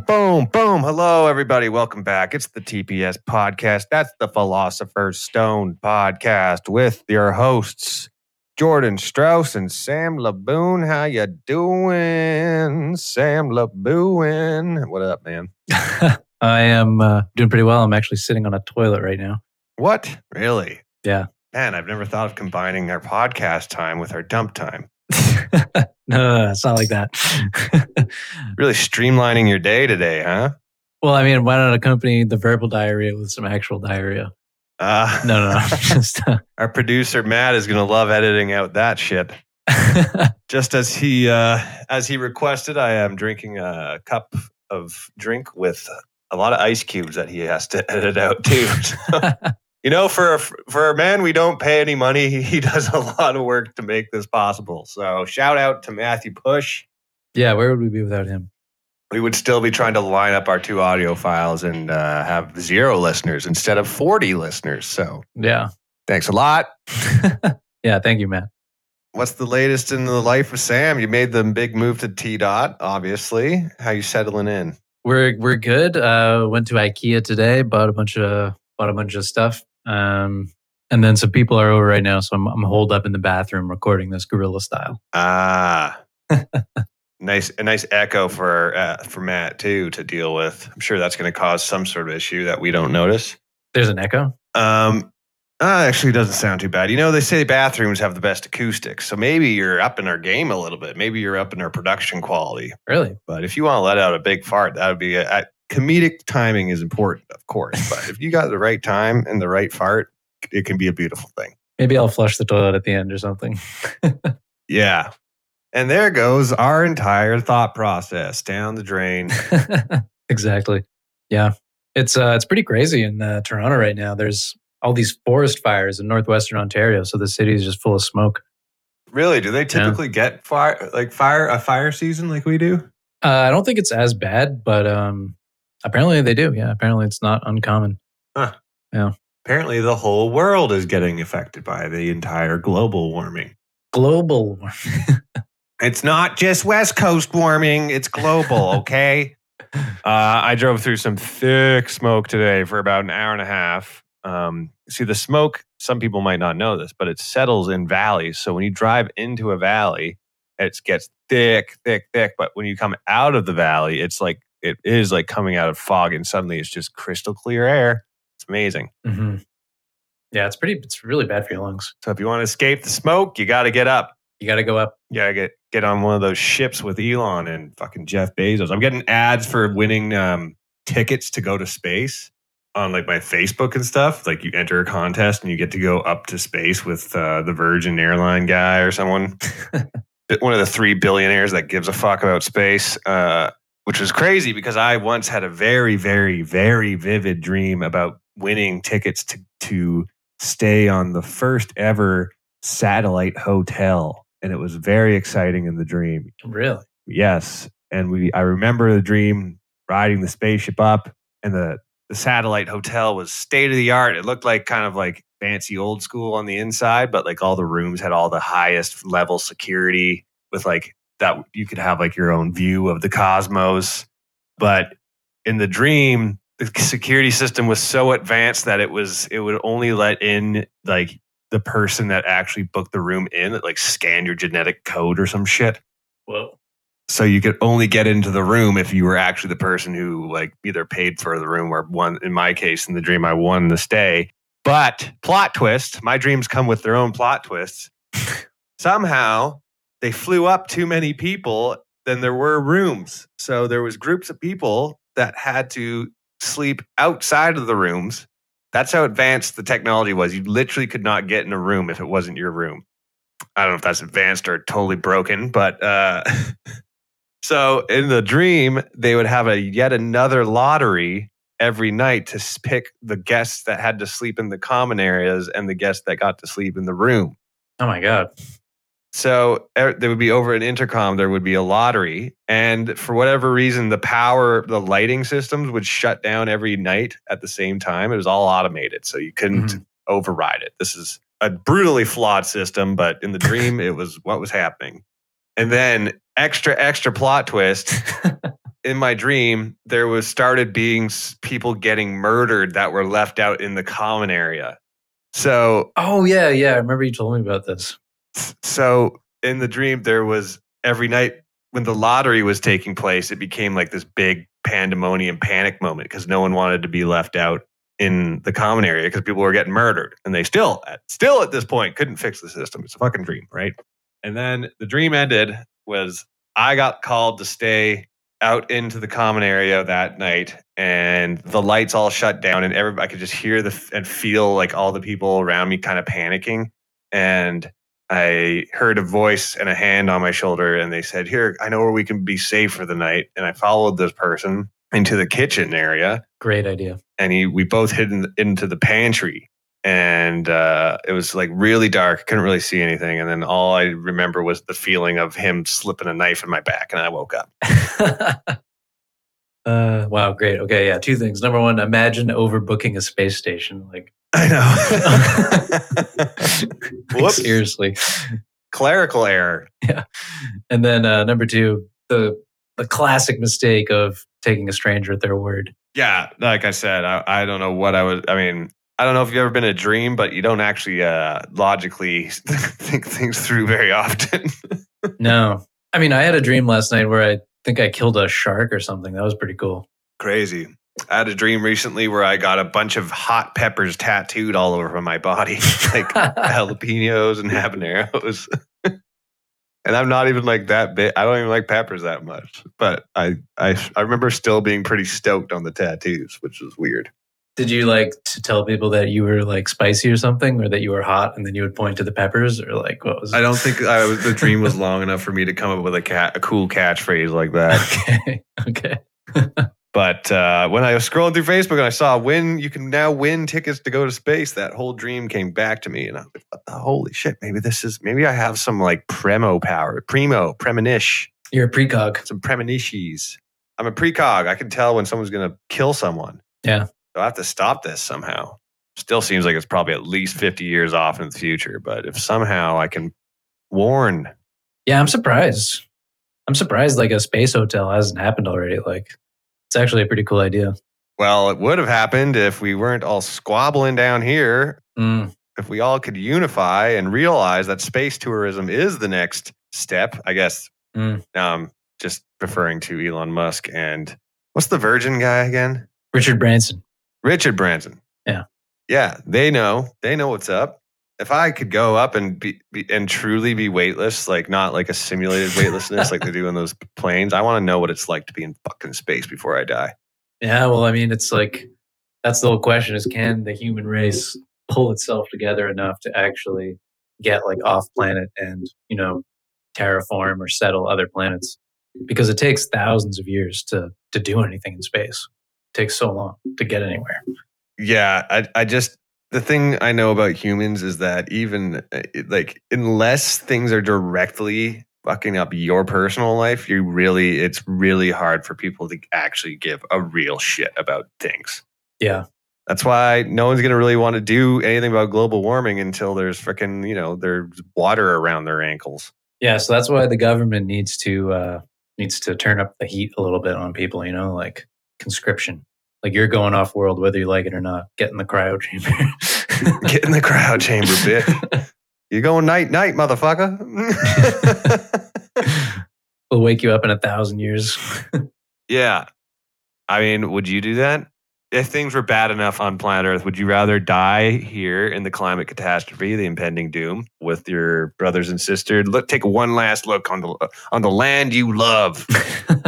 Boom, boom, boom. Hello, everybody. Welcome back. It's the TPS podcast. That's the Philosopher's Stone podcast with your hosts, Jordan Strauss and Sam Laboon. How you doing, Sam Laboon? What up, man? I am uh, doing pretty well. I'm actually sitting on a toilet right now. What? Really? Yeah. Man, I've never thought of combining our podcast time with our dump time. No, it's not like that. Really streamlining your day today, huh? well, I mean, why not accompany the verbal diarrhea with some actual diarrhea? Uh, No, no, no. Just, uh, Our producer Matt is going to love editing out that shit. Just as he uh, as he requested, I am drinking a cup of drink with a lot of ice cubes that he has to edit out too. You know, for a, for a man we don't pay any money, he, he does a lot of work to make this possible. So shout out to Matthew Push. yeah, where would we be without him? We would still be trying to line up our two audio files and uh, have zero listeners instead of forty listeners. So Yeah. thanks a lot. yeah, thank you, Matt. What's the latest in the life of Sam? You made the big move to T dot, obviously. How you settling in? We're we're good. Uh, went to IKEA today, bought a bunch of bought a bunch of stuff. Um, and then some people are over right now, so I'm I'm holed up in the bathroom recording this guerrilla style. Ah, nice a nice echo for uh, for Matt too to deal with. I'm sure that's going to cause some sort of issue that we don't notice. There's an echo. Um, uh, actually, doesn't sound too bad. You know, they say bathrooms have the best acoustics, so maybe you're up in our game a little bit. Maybe you're up in our production quality. Really? But if you want to let out a big fart, that would be a, a comedic timing is important, of course. But if you got the right time and the right fart, it can be a beautiful thing. Maybe I'll flush the toilet at the end or something. Yeah. And there goes our entire thought process down the drain. exactly. Yeah, it's uh, it's pretty crazy in uh, Toronto right now. There's all these forest fires in northwestern Ontario, so the city is just full of smoke. really? Do they typically get fire like fire a fire season like we do? Uh, I don't think it's as bad, but um, apparently they do. Yeah, apparently it's not uncommon. Yeah. Apparently, the whole world is getting affected by the entire global warming. Global. warming. It's not just West Coast warming, it's global, okay? uh, I drove through some thick smoke today for about an hour and a half. Um, see, the smoke, some people might not know this, but it settles in valleys. So when you drive into a valley, it gets thick, thick, thick. But when you come out of the valley, it's like, it is like coming out of fog and suddenly it's just crystal clear air. It's amazing. hmm Yeah, it's pretty. It's really bad for your lungs. So if you want to escape the smoke, you got to get up. You got to go up. Gotta get get on one of those ships with Elon and fucking Jeff Bezos. I'm getting ads for winning um, tickets to go to space on like my Facebook and stuff. Like you enter a contest and you get to go up to space with uh, the Virgin airline guy or someone. one of the three billionaires that gives a fuck about space. Uh, which was crazy because I once had a very, very, very vivid dream about winning tickets to to stay on the first ever satellite hotel, and it was very exciting in the dream. Really? Yes, and we I remember the dream riding the spaceship up, and the the satellite hotel was state of the art. It looked like kind of like fancy old school on the inside, but like all the rooms had all the highest level security with like that you could have like your own view of the cosmos. But in the dream, the security system was so advanced that it was it would only let in like the person that actually booked the room in that like scanned your genetic code or some shit. Whoa. So you could only get into the room if you were actually the person who like either paid for the room or won. In my case, in the dream, I won the stay. But plot twist: my dreams come with their own plot twists. Somehow they flew up too many people than there were rooms. So there was groups of people that had to sleep outside of the rooms. That's how advanced the technology was. You literally could not get in a room if it wasn't your room. I don't know if that's advanced or totally broken, but uh, so in the dream, they would have a yet another lottery every night to pick the guests that had to sleep in the common areas and the guests that got to sleep in the room. Oh my god. So er, there would be over an intercom, there would be a lottery. And for whatever reason, the power, the lighting systems would shut down every night at the same time. It was all automated. So you couldn't Mhm. override it. This is a brutally flawed system, but in the dream, it was what was happening. And then extra, extra plot twist in my dream, there was started being people getting murdered that were left out in the common area. So, Oh yeah, yeah. I remember you told me about this. So in the dream, there was every night when the lottery was taking place, it became like this big pandemonium panic moment because no one wanted to be left out in the common area because people were getting murdered, and they still, still at this point, couldn't fix the system. It's a fucking dream, right? And then the dream ended was I got called to stay out into the common area that night and the lights all shut down and everybody I could just hear the and feel like all the people around me kind of panicking and I heard a voice and a hand on my shoulder and they said here I know where we can be safe for the night and I followed this person into the kitchen area Great idea. and he we both hid in, into the pantry and uh, it was like really dark couldn't really see anything and then all i remember was the feeling of him slipping a knife in my back and i woke up uh, wow, great. Okay, yeah. Two things. Number one, imagine overbooking a space station. Like, i know Whoops. seriously. clerical error Yeah. And then uh, number two, the the classic mistake of taking a stranger at their word. yeah like i said i, I don't know what i was i mean i don't know if you've ever been a dream but you don't actually uh, logically think things through very often No, I mean, I had a dream last night where I think I killed a shark or something. That was pretty cool. Crazy. I had a dream recently where I got a bunch of hot peppers tattooed all over my body, like jalapenos and habaneros. and I'm not even like that big. I don't even like peppers that much. But I, I, I remember still being pretty stoked on the tattoos, which was weird. Did you like to tell people that you were like spicy or something, or that you were hot, and then you would point to the peppers, or like what was? I don't think I was, the dream was long enough for me to come up with a cat, a cool catchphrase like that. Okay, okay. But uh, when I was scrolling through Facebook and I saw win, you can now win tickets to go to space. That whole dream came back to me, and I was like, holy shit? Maybe this is maybe I have some like premo power, primo, premonish, You're a precog. some premonitions. I'm a precog. I can tell when someone's gonna kill someone. Yeah. So I have to stop this somehow. Still seems like it's probably at least 50 years off in the future, but if somehow I can warn Yeah, I'm surprised. I'm surprised like a space hotel hasn't happened already. Like, it's actually a pretty cool idea. Well, it would have happened if we weren't all squabbling down here. Mm, If we all could unify and realize that space tourism is the next step, I guess. Mm. Um, just referring to Elon Musk and what's the Virgin guy again? Richard Branson. Richard Branson. Yeah. Yeah, they know. They know what's up. If I could go up and be, be and truly be weightless, like not like a simulated weightlessness like they do in those planes, I want to know what it's like to be in fucking space before I die. Yeah, well, I mean, it's like that's the whole question: is can the human race pull itself together enough to actually get like off planet and you know terraform or settle other planets? Because it takes thousands of years to to do anything in space. It takes so long to get anywhere. Yeah, I, I just the thing I know about humans is that even uh, like unless things are directly fucking up your personal life, you really it's really hard for people to actually give a real shit about things. Yeah, That's why no one's gonna really want to do anything about global warming until there's freaking you know there's water around their ankles. yeah. So that's why the government needs to uh, needs to turn up the heat a little bit on people. You know, like conscription. Like you're going off world whether you like it or not. Get in the cryo chamber. Get in the cryo chamber, bitch. You're going night night, motherfucker. we'll wake you up in a thousand years. Yeah. I mean, would you do that? If things were bad enough on planet Earth, would you rather die here in the climate catastrophe, the impending doom, with your brothers and sisters? Look, take one last look on the on the land you love.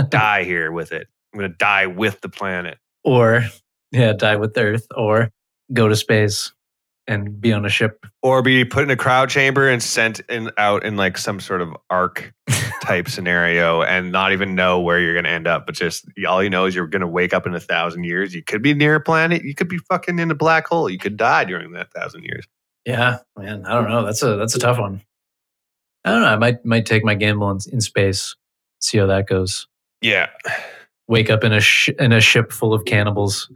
die here with it. I'm gonna die with the planet. Or yeah, die with Earth, or go to space and be on a ship. Or be put in a cryo chamber and sent in out in like some sort of ark type scenario and not even know where you're gonna end up. But just all you know is you're gonna wake up in a thousand years. You could be near a planet, you could be fucking in a black hole. You could die during that thousand years. Yeah, man, I don't know. That's a that's a tough one. I don't know. I might might take my gamble in, in space, see how that goes. Yeah. Wake up in a sh- in a ship full of cannibals,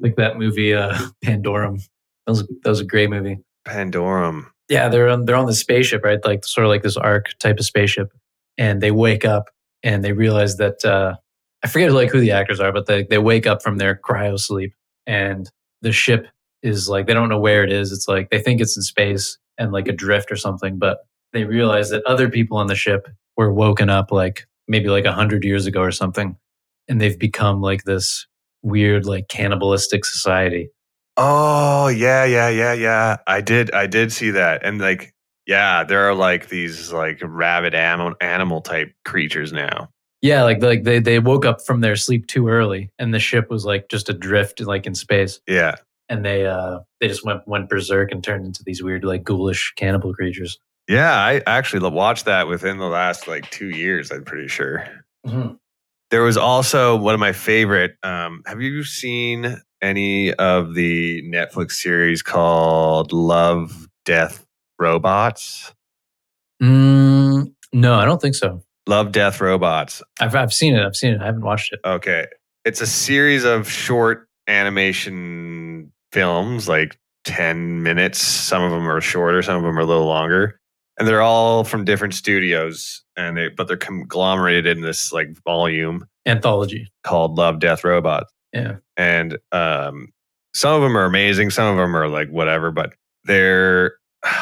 like that movie uh, Pandorum. That was that was a great movie. Pandorum. Yeah, they're on they're on the spaceship, right? Like sort of like this ark type of spaceship, and they wake up and they realize that uh, I forget like who the actors are, but they they wake up from their cryo sleep and the ship is like they don't know where it is. It's like they think it's in space and like adrift or something, but they realize that other people on the ship were woken up like maybe like a hundred years ago or something, and they've become like this weird like cannibalistic society. Oh yeah, yeah, yeah, yeah. I did, I did see that, and like, yeah, there are like these like rabid animal animal type creatures now. Yeah, like like they they woke up from their sleep too early, and the ship was like just adrift like in space, Yeah, and they uh they just went went berserk and turned into these weird like ghoulish cannibal creatures. yeah. I actually watched that within the last like two years. I'm pretty sure. There was also one of my favorite. Um, have you seen any of the Netflix series called Love, Death, Robots? Mm, no, I don't think so. Love, Death, Robots. I've I've seen it. I've seen it. I haven't watched it. Okay. It's a series of short animation films, like 10 minutes. Some of them are shorter, some of them are a little longer. And they're all from different studios, and they but they're conglomerated in this like volume Anthology. called Love, Death, Robots. Yeah. and um, some of them are amazing. Some of them are like whatever, but they're.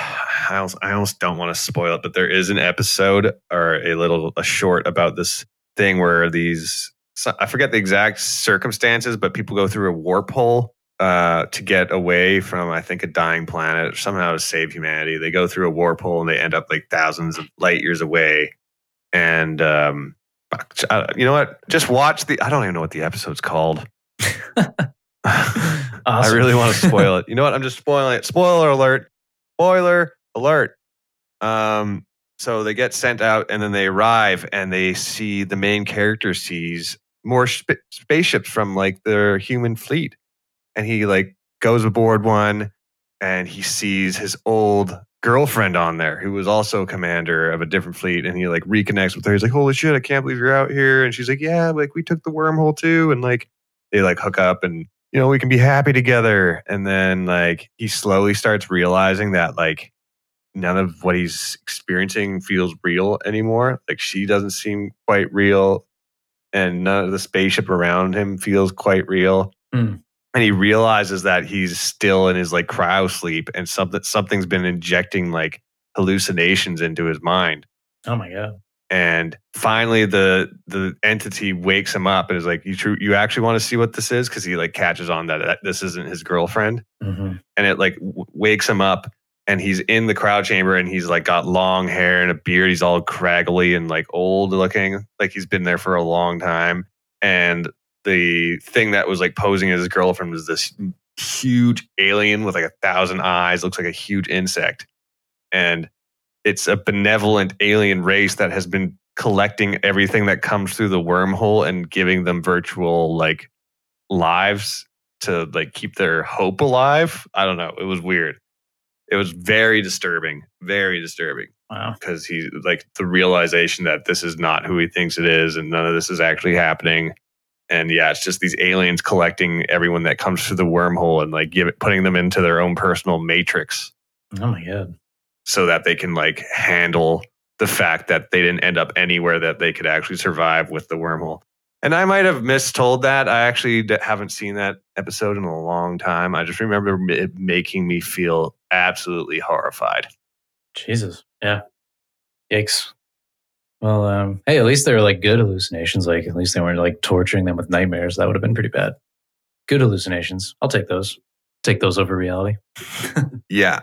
I almost, I almost don't want to spoil it, but there is an episode or a little a short about this thing where these I forget the exact circumstances, but people go through a warp hole uh, to get away from I think a dying planet somehow to save humanity. They go through a warp hole and they end up like thousands of light years away. And um, uh, you know what? Just watch the. I don't even know what the episode's called. I really want to spoil it. You know what? I'm just spoiling it. Spoiler alert. Spoiler alert. Um, so they get sent out and then they arrive and they see the main character sees more sp- spaceships from like their human fleet. And he like goes aboard one and he sees his old girlfriend on there who was also commander of a different fleet and he like reconnects with her. He's like, Holy shit, I can't believe you're out here. And she's like, Yeah, like we took the wormhole too. And like they like hook up and you know, we can be happy together. And then like he slowly starts realizing that like none of what he's experiencing feels real anymore. Like she doesn't seem quite real. And none of the spaceship around him feels quite real. Hmm. And he realizes that he's still in his like cryo sleep and something something's been injecting like hallucinations into his mind. Oh my god. and finally the the entity wakes him up and is like you true you actually want to see what this is? Because he like catches on that, that this isn't his girlfriend. Hmm and it like w- wakes him up and he's in the cryo chamber and he's like got long hair and a beard. He's all craggly and like old looking like he's been there for a long time. And the thing that was like posing as his girlfriend was this huge alien with like a thousand eyes looks like a huge insect and it's a benevolent alien race that has been collecting everything that comes through the wormhole and giving them virtual like lives to like keep their hope alive. I don't know. It was weird. It was very disturbing, very disturbing Wow. because he like the realization that this is not who he thinks it is and none of this is actually happening. And yeah, it's just these aliens collecting everyone that comes through the wormhole and like give it, putting them into their own personal matrix Oh my god. so that they can like handle the fact that they didn't end up anywhere that they could actually survive with the wormhole. And I might have mistold that. I actually d- haven't seen that episode in a long time. I just remember it making me feel absolutely horrified. Jesus. Yeah. Yikes. Well, um, hey, at least they were like good hallucinations. Like at least they weren't like torturing them with nightmares. That would have been pretty bad. Good hallucinations. I'll take those. Take those over reality. Yeah.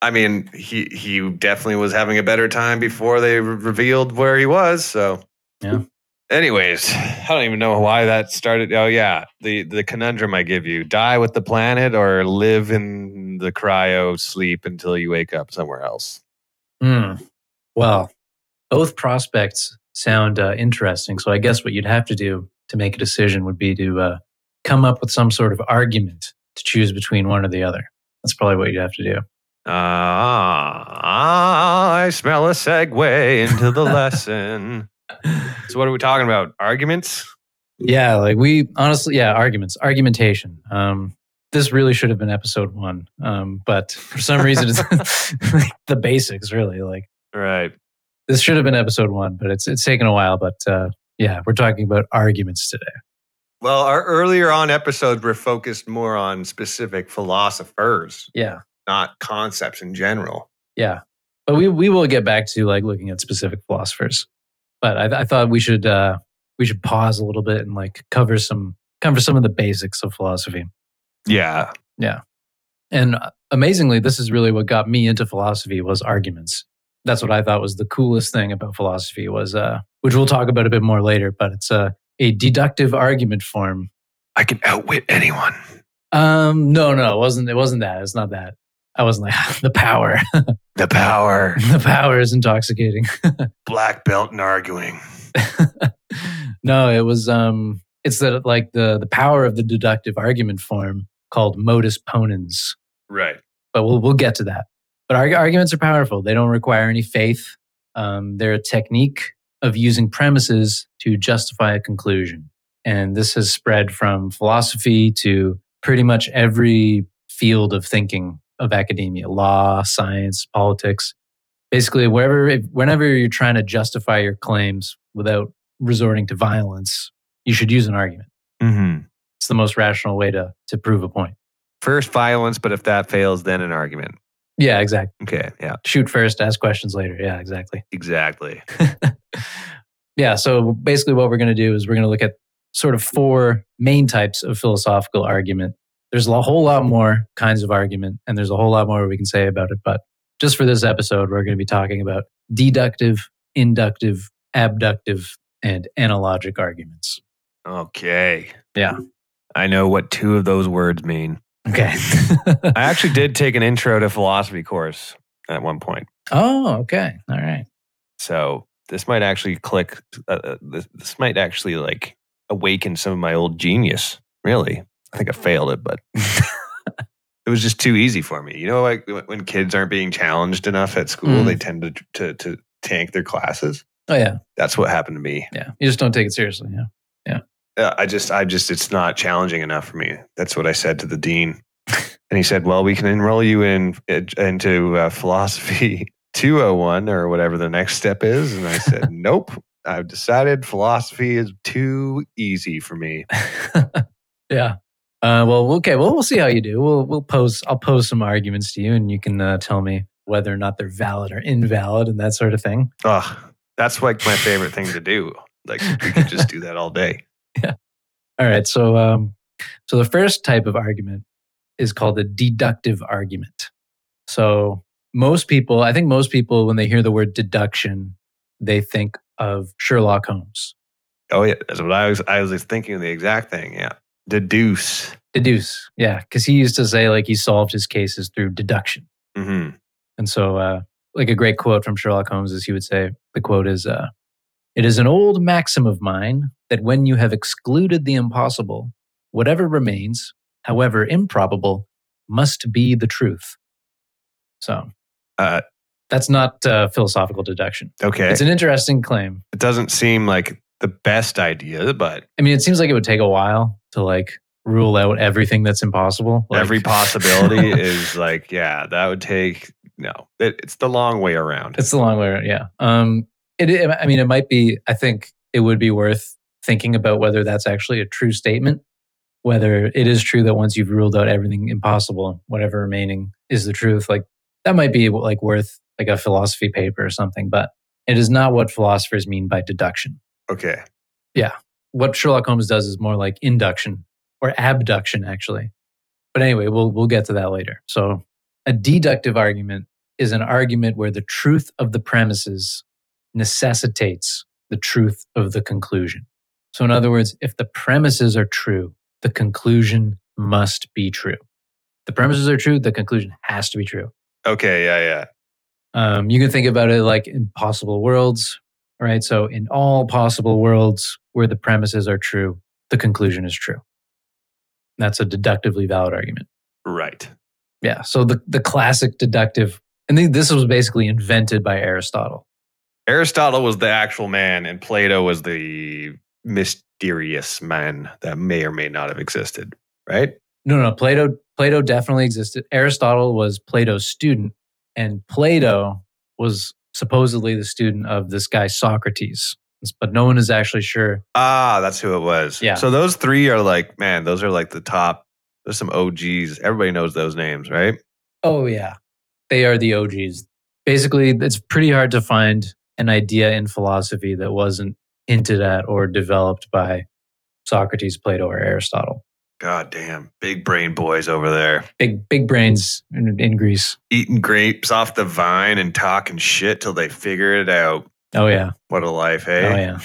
I mean, he he definitely was having a better time before they re- revealed where he was. So, Yeah. Anyways, I don't even know why that started. Oh yeah, the the conundrum I give you: die with the planet or live in the cryo sleep until you wake up somewhere else. Hmm. Well, both prospects sound uh, interesting. So I guess what you'd have to do to make a decision would be to uh, come up with some sort of argument to choose between one or the other. That's probably what you'd have to do. Ah, I smell a segue into the lesson. So, what are we talking about? Arguments? Yeah, like we honestly, yeah, arguments, argumentation. Um, this really should have been episode one, um, but for some reason, it's like the basics. Really, like Right. This should have been episode one, but it's it's taken a while. But uh, Yeah, we're talking about arguments today. Well, our earlier on episodes were focused more on specific philosophers, Yeah. not concepts in general. Yeah. But we, we will get back to like looking at specific philosophers. But I, I thought we should uh, we should pause a little bit and like cover some cover some of the basics of philosophy. Yeah. Yeah. And uh, amazingly, this is really what got me into philosophy was arguments. That's what I thought was the coolest thing about philosophy was, uh, which we'll talk about a bit more later. But it's a a deductive argument form. I can outwit anyone. Um, no, no, it wasn't. It wasn't that. It's not that. I wasn't like the power. The power. the power is intoxicating. Black belt in arguing. no, it was. Um, it's the like the the power of the deductive argument form called modus ponens. Right. but we'll we'll get to that. But arg- arguments are powerful. They don't require any faith. Um, they're a technique of using premises to justify a conclusion, and this has spread from philosophy to pretty much every field of thinking of academia, law, science, politics. Basically, wherever if, whenever you're trying to justify your claims without resorting to violence, you should use an argument. Mm-hmm. It's the most rational way to to prove a point. First violence, but if that fails, then an argument. Yeah, exactly. Okay. Yeah. Shoot first, ask questions later. Yeah, exactly. Exactly. yeah. So basically, what we're going to do is we're going to look at sort of four main types of philosophical argument. There's a whole lot more kinds of argument, and there's a whole lot more we can say about it. But just for this episode, we're going to be talking about deductive, inductive, abductive, and analogic arguments. Okay. Yeah. I know what two of those words mean. Okay. I actually did take an intro to philosophy course at one point. oh, okay. All right. So this might actually click. Uh, uh, this, this might actually like awaken some of my old genius. Really, I think I failed it, but it was just too easy for me. You know, like when- when kids aren't being challenged enough at school, Mm. they tend to, to to tank their classes. Oh, yeah. That's what happened to me. Yeah. You just don't take it seriously. Yeah. Uh, I just, I just, it's not challenging enough for me. That's what I said to the dean, and he said, "Well, we can enroll you in into uh, philosophy 201 or whatever the next step is." And I said, "Nope, I've decided philosophy is too easy for me." yeah. Uh, well, okay. Well, we'll see how you do. We'll we'll pose. I'll pose some arguments to you, and you can uh, tell me whether or not they're valid or invalid, and that sort of thing. Ugh, that's like my favorite thing to do. Like we could just do that all day. All right. So, um, so the first type of argument is called a deductive argument. So most people, I think most people, when they hear the word deduction, they think of Sherlock Holmes. Oh yeah, that's what I was. I was thinking the exact thing. Yeah, deduce. Deduce, yeah, because he used to say like he solved his cases through deduction. hmm And so, uh, like a great quote from Sherlock Holmes is he would say, the quote is, uh, It is an old maxim of mine that when you have excluded the impossible, whatever remains, however improbable, must be the truth. So Uh, that's not uh, philosophical deduction. okay, It's an interesting claim. it doesn't seem like the best idea, but I mean, it seems like it would take a while to like rule out everything that's impossible. Like- every possibility is like, yeah, that would take. No, it, it's the long way around. It's the long way around. Yeah. Um, it, I mean, it might be, I think it would be worth thinking about whether that's actually a true statement, whether it is true that once you've ruled out everything impossible, whatever remaining is the truth. Like that might be like worth like a philosophy paper or something, but it is not what philosophers mean by deduction. Okay, Yeah. What Sherlock Holmes does is more like induction or abduction, actually. But anyway, we'll we'll get to that later. So, a deductive argument is an argument where the truth of the premises necessitates the truth of the conclusion. So, in other words, if the premises are true, the conclusion must be true. The premises are true, the conclusion has to be true. okay, yeah, yeah. Um, you can think about it like impossible worlds, right? So, in all possible worlds where the premises are true, the conclusion is true. That's a deductively valid argument. Right. Yeah. So, the, the classic deductive, and this was basically invented by Aristotle. Aristotle was the actual man, and Plato was the mysterious man that may or may not have existed. Right. No, no, Plato, Plato definitely existed. Aristotle was Plato's student, and Plato was supposedly the student of this guy Socrates. but no one is actually sure. Ah, that's who it was. Yeah. So those three are like, man, those are like the top. There's some OGs. Everybody knows those names, right? Oh yeah, they are the OGs. Basically, it's pretty hard to find an idea in philosophy that wasn't hinted at or developed by Socrates, Plato, or Aristotle. God damn, big brain boys over there Big big brains in, in Greece. eating grapes off the vine and talking shit till they figure it out. Oh yeah, What a life, hey?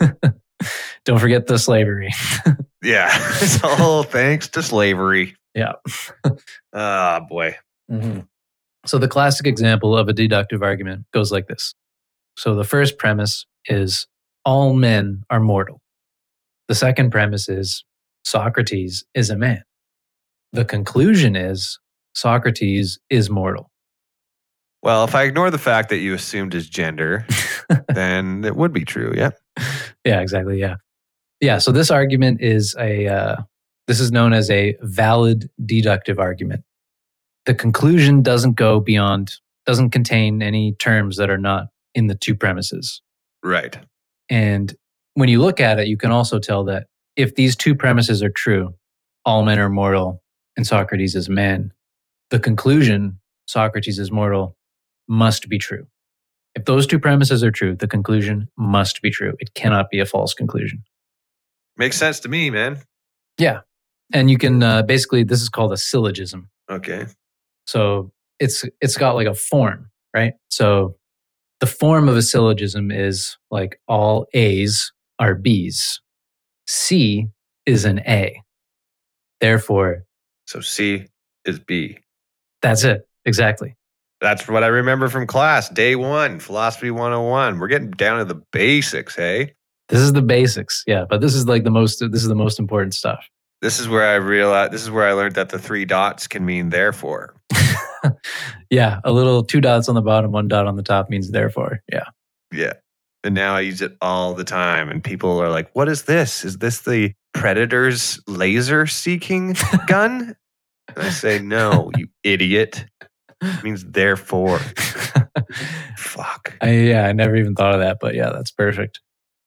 oh yeah. Don't forget the slavery. Yeah, it's all thanks to slavery. Yeah. Ah, boy. So the classic example of a deductive argument goes like this. So the first premise is all men are mortal. The second premise is Socrates is a man. The conclusion is Socrates is mortal. Well, if I ignore the fact that you assumed his gender, then it would be true. Yeah. yeah, exactly. Yeah. Yeah. So this argument is a, uh, this is known as a valid deductive argument. The conclusion doesn't go beyond, doesn't contain any terms that are not in the two premises. Right. And when you look at it, you can also tell that if these two premises are true, all men are mortal and Socrates is man, the conclusion, Socrates is mortal, must be true. If those two premises are true, the conclusion must be true. It cannot be a false conclusion. Makes sense to me, man. Yeah. And you can uh, basically, this is called a syllogism. Okay. So it's it's got like a form, right? So the form of a syllogism is like all A's are B's. C is an A. Therefore, So C is B. that's it. Exactly. That's what I remember from class. Day one, philosophy 101. We're getting down to the basics, hey? This is the basics. Yeah, but this is like the most this is the most important stuff. This is where I realized, this is where I learned that the three dots can mean therefore. yeah, a little two dots on the bottom, one dot on the top means therefore. Yeah. Yeah. And now I use it all the time. And people are like, what is this? Is this the Predator's laser seeking gun? And I say, no, you idiot. It means therefore. Fuck. I, yeah, I never even thought of that, but yeah, that's perfect.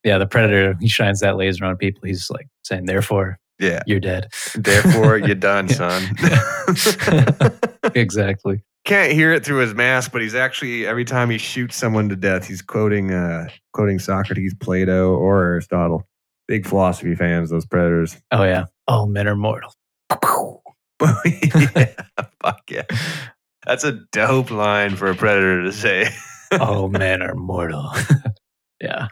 Yeah, the predator, he shines that laser on people. He's like saying, therefore, Yeah. you're dead. Therefore, you're done, son. exactly. Can't hear it through his mask, but he's actually every time he shoots someone to death, he's quoting uh quoting Socrates, Plato, or Aristotle. Big philosophy fans, those predators. Oh, yeah. All men are mortal. yeah, fuck yeah. That's a dope line for a predator to say. All men are mortal. yeah.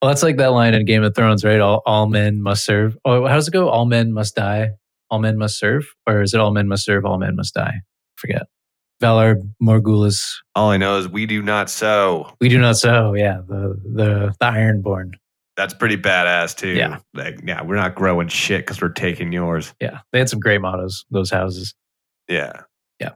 Well, that's like that line in Game of Thrones, right? All, all men must serve. Oh, how does it go? All men must die. All men must serve, or is it all men must serve? All men must die. Forget. Valar Morghulis. All I know is we do not sow. We do not sow. Yeah, the the the Ironborn. That's pretty badass too. Yeah. Like, yeah, we're not growing shit because we're taking yours. Yeah, they had some great mottos. Those houses. Yeah. Yeah.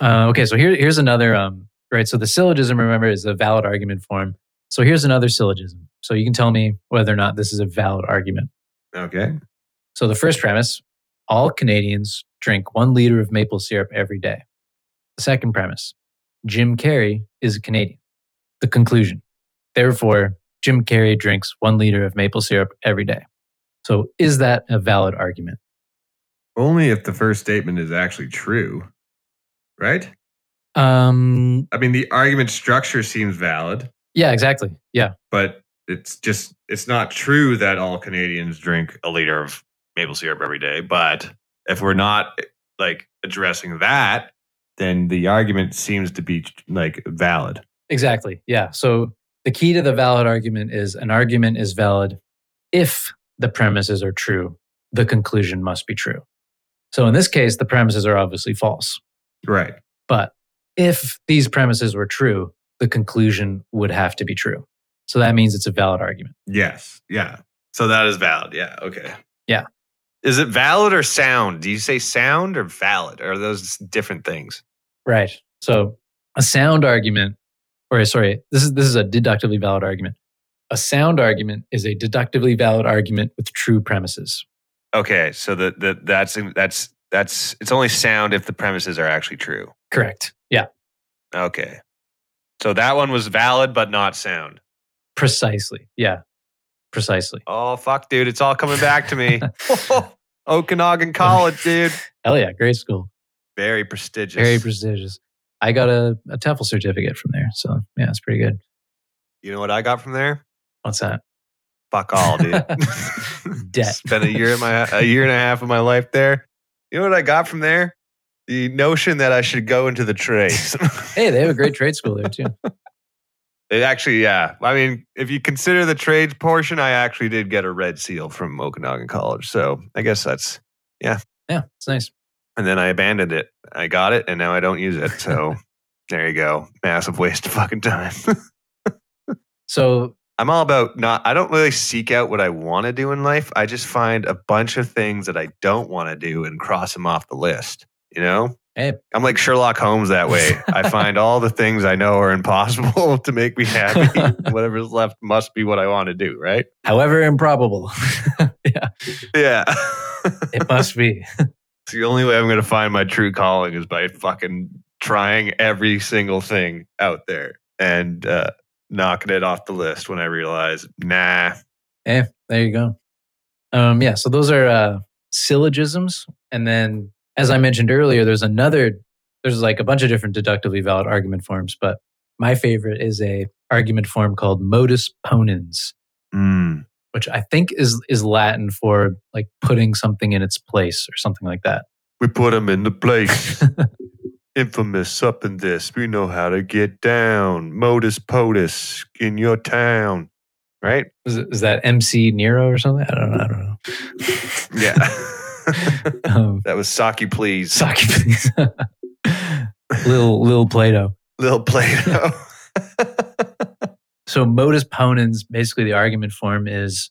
Uh, okay, so here, here's another. Um, right, so the syllogism, remember, is a valid argument form. So here's another syllogism. So you can tell me whether or not this is a valid argument. Okay. So the first premise: all Canadians drink one liter of maple syrup every day. The second premise: Jim Carrey is a Canadian. The conclusion: therefore, Jim Carrey drinks one liter of maple syrup every day. So is that a valid argument? Only if the first statement is actually true. Right? Um, I mean, the argument structure seems valid, yeah, exactly. Yeah. but it's just it's not true that all Canadians drink a liter of maple syrup every day. But if we're not like addressing that, then the argument seems to be like valid. Exactly. Yeah. So the key to the valid argument is an argument is valid if the premises are true, the conclusion must be true. So in this case, the premises are obviously false. Right. But if these premises were true, the conclusion would have to be true. So that means it's a valid argument. Yes. Yeah. So that is valid. Yeah. Okay. Yeah. Is it valid or sound? Do you say sound or valid? Or are those different things? Right. So a sound argument, or sorry, this is this is a deductively valid argument. A sound argument is a deductively valid argument with true premises. Okay. So that that that's that's that's it's only sound if the premises are actually true. Correct. Yeah. Okay. So that one was valid but not sound. Precisely. Yeah. Precisely. Oh fuck, dude! It's all coming back to me. Okanagan College, dude. Hell yeah, great school. Very prestigious. Very prestigious. I got a, a TEFL certificate from there. So yeah, it's pretty good. you know what I got from there? What's that? Fuck all, dude. Debt. Spent a year of my a year and a half of my life there. You know what I got from there? The notion that I should go into the trades. Hey, they have a great trade school there too. it actually, yeah. I mean, if you consider the trades portion, I actually did get a red seal from Okanagan College. So I guess that's Yeah, Yeah, it's nice. and then I abandoned it. I got it and now I don't use it. So there you go. Massive waste of fucking time. So I'm all about not, I don't really seek out what I want to do in life. I just find a bunch of things that I don't want to do and cross them off the list. You know? hey, I'm like Sherlock Holmes that way. I find all the things I know are impossible to make me happy. Whatever's left must be what I want to do, right? however improbable. yeah, Yeah. it must be. It's the only way I'm going to find my true calling is by fucking trying every single thing out there and uh, knocking it off the list when I realize, nah. Hey, there you go. Um, yeah, so those are uh, syllogisms, and then as I mentioned earlier, there's another. There's like a bunch of different deductively valid argument forms, but my favorite is a argument form called modus ponens, Mm. which I think is is Latin for like putting something in its place or something like that. We put them in the place. Infamous up in this. We know how to get down. Modus POTUS in your town. Right? Is, is that MC Nero or something? I don't know. I don't know. Yeah. um, that was Saki, please. Saki, please. Lil Lil Plato. Little Plato. So modus ponens, basically the argument form is,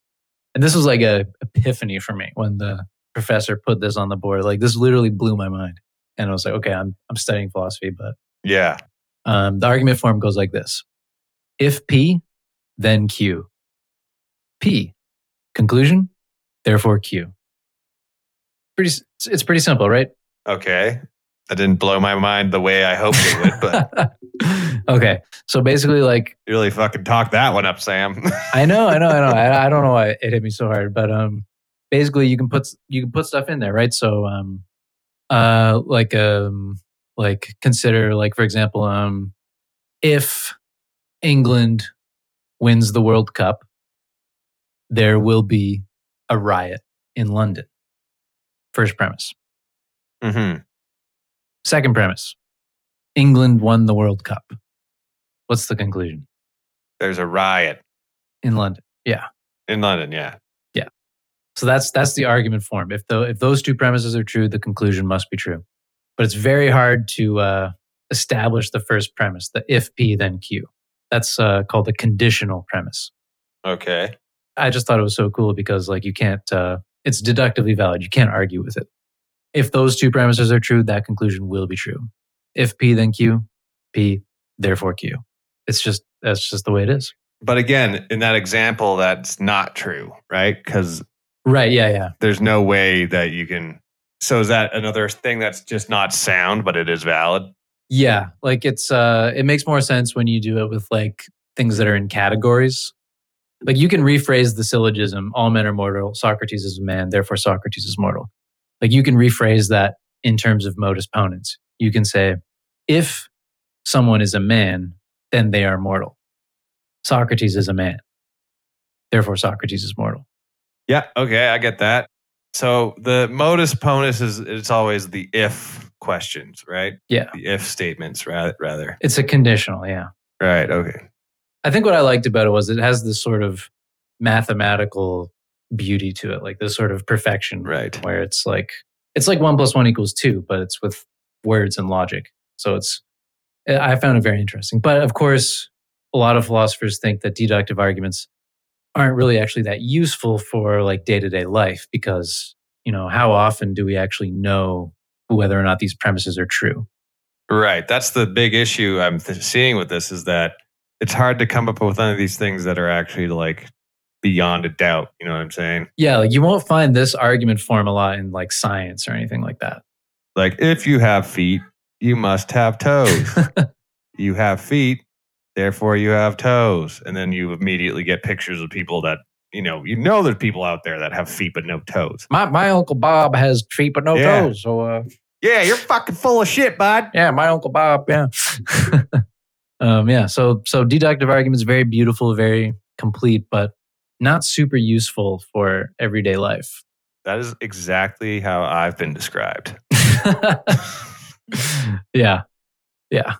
and this was like a epiphany for me when the professor put this on the board. Like this literally blew my mind, and I was like, okay, I'm I'm studying philosophy, but yeah. um, the argument form goes like this: if P, then Q. P, conclusion, therefore Q. Pretty, it's pretty simple, right? Okay. That didn't blow my mind the way I hoped it would, but okay, so basically, like you really fucking talked that one up, Sam. I know, I know, I know. I, I don't know why it hit me so hard, but um, basically, you can put you can put stuff in there, right? So um, uh, like um, like consider like for example, um, if England wins the World Cup, there will be a riot in London. First premise. hmm Second premise. England won the World Cup. What's the conclusion There's a riot in London? Yeah. In London. Yeah. Yeah. So that's that's the argument form. If the if those two premises are true, the conclusion must be true. But it's very hard to uh, establish the first premise, the if p then q. That's uh, called a conditional premise. Okay. I just thought it was so cool because like you can't. Uh, it's deductively valid. You can't argue with it. If those two premises are true, that conclusion will be true. If p then q, p therefore q. It's just that's just the way it is. But again, in that example, that's not true, right? Because Right? Yeah. Yeah. there's no way that you can. So is that another thing that's just not sound, but it is valid? Yeah, like it's uh it makes more sense when you do it with like things that are in categories. Like you can rephrase the syllogism, all men are mortal, Socrates is a man, therefore Socrates is mortal. Like you can rephrase that in terms of modus ponens. You can say if someone is a man, then they are mortal. Socrates is a man. Therefore Socrates is mortal. Yeah. Okay. I get that. So the modus ponens is it's always the if questions, right? Yeah. The if statements, rather. rather. It's a conditional, yeah. Right. Okay. I think what I liked about it was it has this sort of mathematical beauty to it, like this sort of perfection, Right. where it's like it's like one plus one equals two, but it's with words and logic. So it's I found it very interesting. But of course, a lot of philosophers think that deductive arguments aren't really actually that useful for like day to day life because you know how often do we actually know whether or not these premises are true? Right. That's the big issue I'm th- seeing with this is that it's hard to come up with any of these things that are actually like beyond a doubt. You know what I'm saying? Yeah, like you won't find this argument form a lot in like science or anything like that. Like if you have feet, you must have toes. you have feet, therefore you have toes. And then you immediately get pictures of people that, you know, you know there's people out there that have feet but no toes. My my uncle Bob has feet but no Yeah. toes. So uh, Yeah, you're fucking full of shit, bud. yeah, my uncle Bob. Yeah. um, yeah. So so deductive argument is very beautiful, very complete, but not super useful for everyday life. That is exactly how I've been described. yeah. Yeah.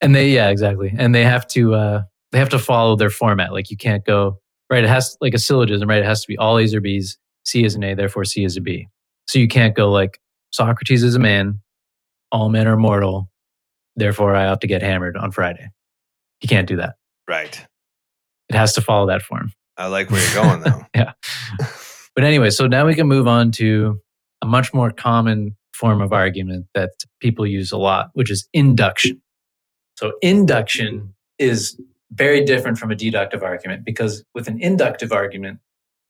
And they yeah, exactly. And they have to uh they have to follow their format. Like you can't go right, it has like a syllogism, right? It has to be all A's or B's, C is an A, therefore C is a B. So you can't go like Socrates is a man, all men are mortal, therefore I ought to get hammered on Friday. You can't do that. Right. It has to follow that form. I like where you're going though. Yeah. but anyway, so now we can move on to a much more common form of argument that people use a lot, which is induction. So, induction is very different from a deductive argument because with an inductive argument,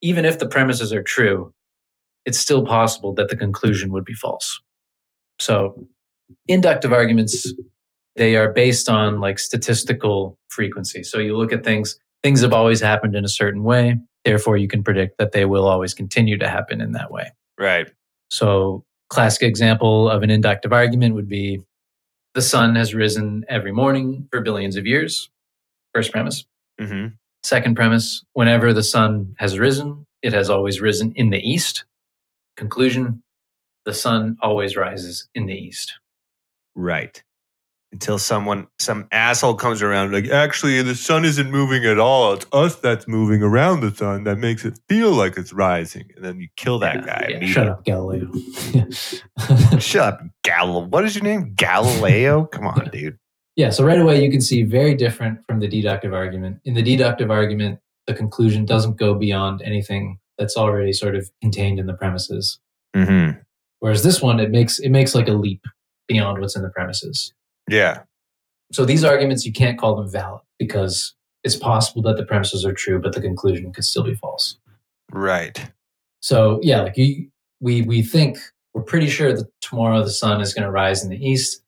even if the premises are true, it's still possible that the conclusion would be false. So, inductive arguments, they are based on like statistical frequency. So, you look at things, things have always happened in a certain way. Therefore, you can predict that they will always continue to happen in that way. right. So, classic example of an inductive argument would be the sun has risen every morning for billions of years. First premise. hmm Second premise whenever the sun has risen, it has always risen in the east. Conclusion the sun always rises in the east. Right. Until someone, some asshole comes around like, actually, the sun isn't moving at all. It's us that's moving around the sun that makes it feel like it's rising. And then you kill that Yeah, guy. yeah, shut up, Galileo. Shut up, galileo What is your name? Galileo? Come on, dude. Yeah, so right away you can see very different from the deductive argument. In the deductive argument, the conclusion doesn't go beyond anything that's already sort of contained in the premises. Mm-hmm. Whereas this one, it makes it makes like a leap beyond what's in the premises. Yeah. So these arguments you can't call them valid because it's possible that the premises are true, but the conclusion could still be false. Right. So yeah, like you, we we think we're pretty sure that tomorrow the sun is going to rise in the east,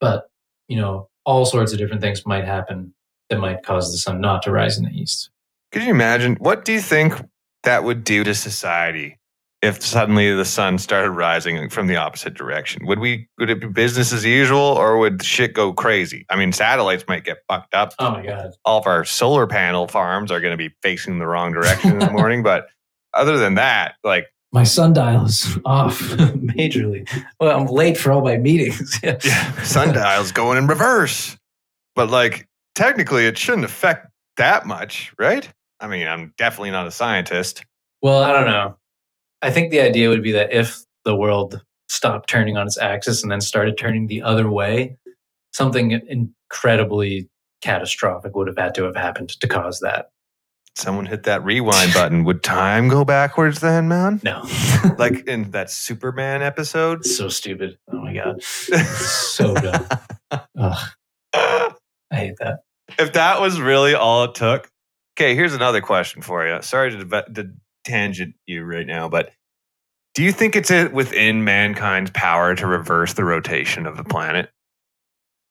but you know all sorts of different things might happen that might cause the sun not to rise in the east. Could you imagine? What do you think that would do to society if suddenly the sun started rising from the opposite direction? Would we? Would it be business as usual, or would shit go crazy? I mean, satellites might get fucked up. Oh my god! All of our solar panel farms are going to be facing the wrong direction in the morning. But other than that, like, My sundial is off majorly. Well, I'm late for all my meetings. yeah, sundial's going in reverse. But like, technically, it shouldn't affect that much, right? I mean, I'm definitely not a scientist. Well, I don't know. I think the idea would be that if the world stopped turning on its axis and then started turning the other way, something incredibly catastrophic would have had to have happened to cause that. someone hit that rewind button, would time go backwards then, man? No. Like in that Superman episode? So stupid. Oh my God. So dumb. Ugh, I hate that. if that was really all it took. Okay, here's another question for you. Sorry to, deve- to tangent you right now, but do you think it's within mankind's power to reverse the rotation of the planet?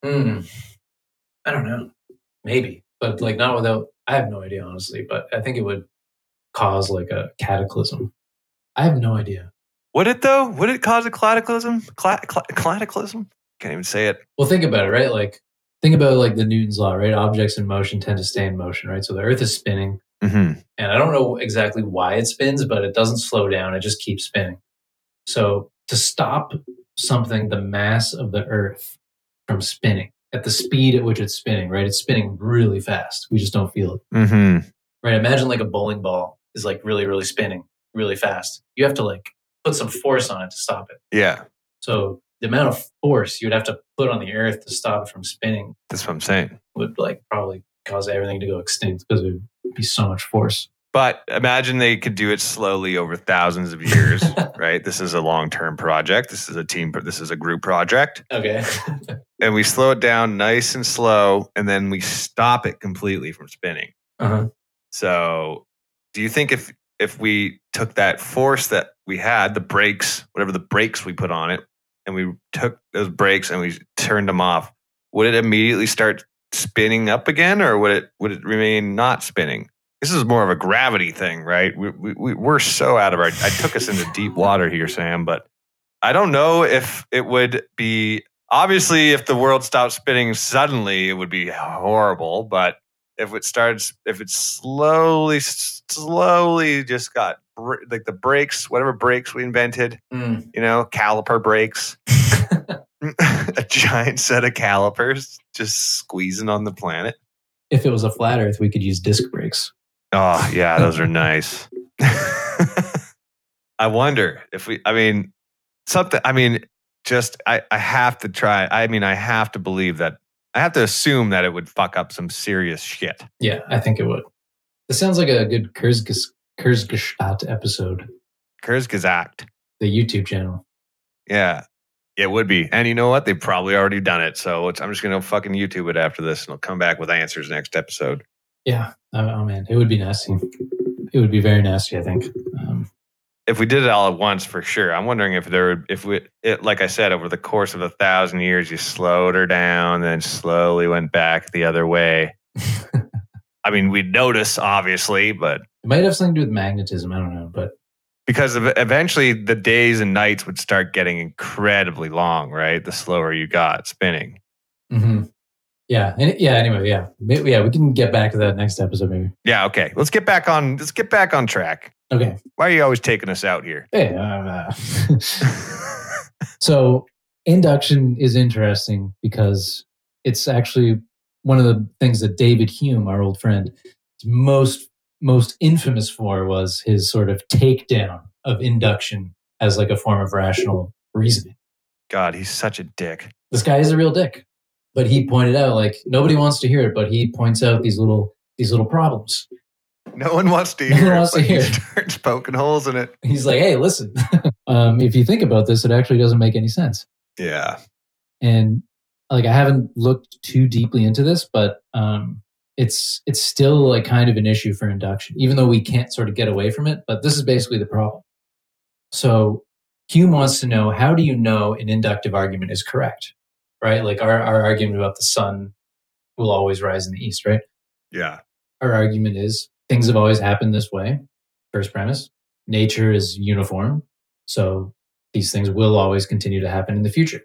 Hmm. I don't know. Maybe, but like not without. I have no idea, honestly. But I think it would cause like a cataclysm. I have no idea. Would it though? Would it cause a cataclysm? Cla- cla- cataclysm? Can't even say it. Well, think about it, right? Like, think about like the Newton's law, right? Objects in motion tend to stay in motion, right? So the Earth is spinning, Mm-hmm. and I don't know exactly why it spins, but it doesn't slow down; it just keeps spinning. So to stop something, the mass of the Earth from spinning at the speed at which it's spinning, right? It's spinning really fast. We just don't feel it. Mm-hmm. right? Imagine like a bowling ball is like really, really spinning really fast. You have to like put some force on it to stop it. Yeah, So the amount of force you would have to put on the earth to stop it from spinning that's what I'm saying. would like probably cause everything to go extinct because it be so much force. But imagine they could do it slowly over thousands of years, right? This is a long term project. This is a team, this is a group project. Okay. And we slow it down nice and slow, and then we stop it completely from spinning. uh-huh. So, do you think if if we took that force that we had, the brakes, whatever the brakes we put on it, and we took those brakes and we turned them off, would it immediately start spinning up again, or would it would it remain not spinning? This is more of a gravity thing, right? We, we, we- we're so out of our. I took us into deep water here, Sam, but I don't know if it would be. Obviously, if the world stopped spinning suddenly, it would be horrible. But if it starts, if it slowly, slowly just got like the brakes, whatever brakes we invented, Mm. you know, caliper brakes, a giant set of calipers just squeezing on the planet. If it was a flat Earth, we could use disc brakes. Oh, yeah, those are nice. I wonder if we, I mean, something, I mean, just, I, I have to try. I mean, I have to believe that, I have to assume that it would fuck up some serious shit. Yeah, I think it would. This sounds like a good Kurzges- Kurzgesagt episode, Kurzgesagt. the YouTube channel. Yeah, it would be. And you know what? They've probably already done it. So it's, I'm just going to fucking YouTube it after this and I'll come back with answers next episode. Yeah. Oh, oh, man, it would be nasty. It would be very nasty. I think. Um, if we did it all at once for sure i'm wondering if there would if we it, like i said over the course of a thousand years you slowed her down then slowly went back the other way i mean we'd notice obviously but it might have something to do with magnetism. I don't know, but because eventually the days and nights would start getting incredibly long right the slower you got spinning mhm. yeah, and, yeah. Anyway, yeah, yeah. We can get back to that next episode, maybe. yeah okay let's get back on let's get back on track Okay. why are you always taking us out here Hey. Uh, so induction is interesting because it's actually one of the things that David Hume, our old friend, is most most infamous for was his sort of takedown of induction as like a form of rational reasoning. god he's such a dick This guy is a real dick, but he pointed out like nobody wants to hear it, but he points out these little these little problems. no one wants to hear. No hear one it, wants to but he hear starts poking holes in it He's like, "Hey, listen, um, if you think about this, it actually doesn't make any sense." yeah and like I haven't looked too deeply into this, but um, it's it's still like kind of an issue for induction, even though we can't sort of get away from it. But this is basically the problem. So Hume wants to know how do you know an inductive argument is correct, right? Like our our argument about the sun will always rise in the east, right? yeah Our argument is things have always happened this way. First premise: nature is uniform, so these things will always continue to happen in the future.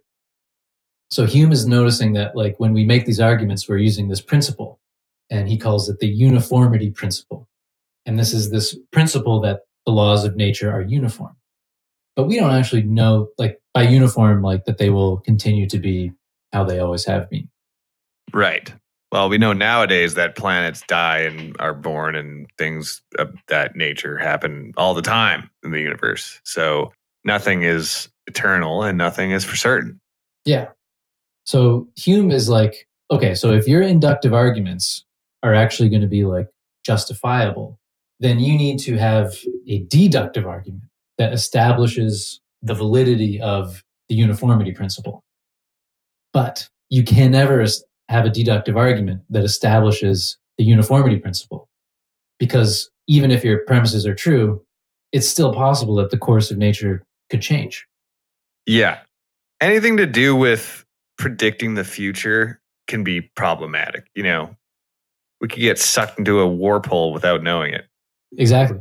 So Hume is noticing that like when we make these arguments, we're using this principle, and he calls it the uniformity principle. And this is this principle that the laws of nature are uniform. But we don't actually know, like by uniform, like that they will continue to be how they always have been. Right. Well, we know nowadays that planets die and are born, and things of that nature happen all the time in the universe. So nothing is eternal and nothing is for certain. Yeah. So Hume is like, okay, so if your inductive arguments are actually going to be like justifiable, then you need to have a deductive argument that establishes the validity of the uniformity principle. But you can never have a deductive argument that establishes the uniformity principle. Because even if your premises are true, it's still possible that the course of nature could change. Yeah. Anything to do with predicting the future can be problematic. You know, we could get sucked into a warp hole without knowing it. Exactly.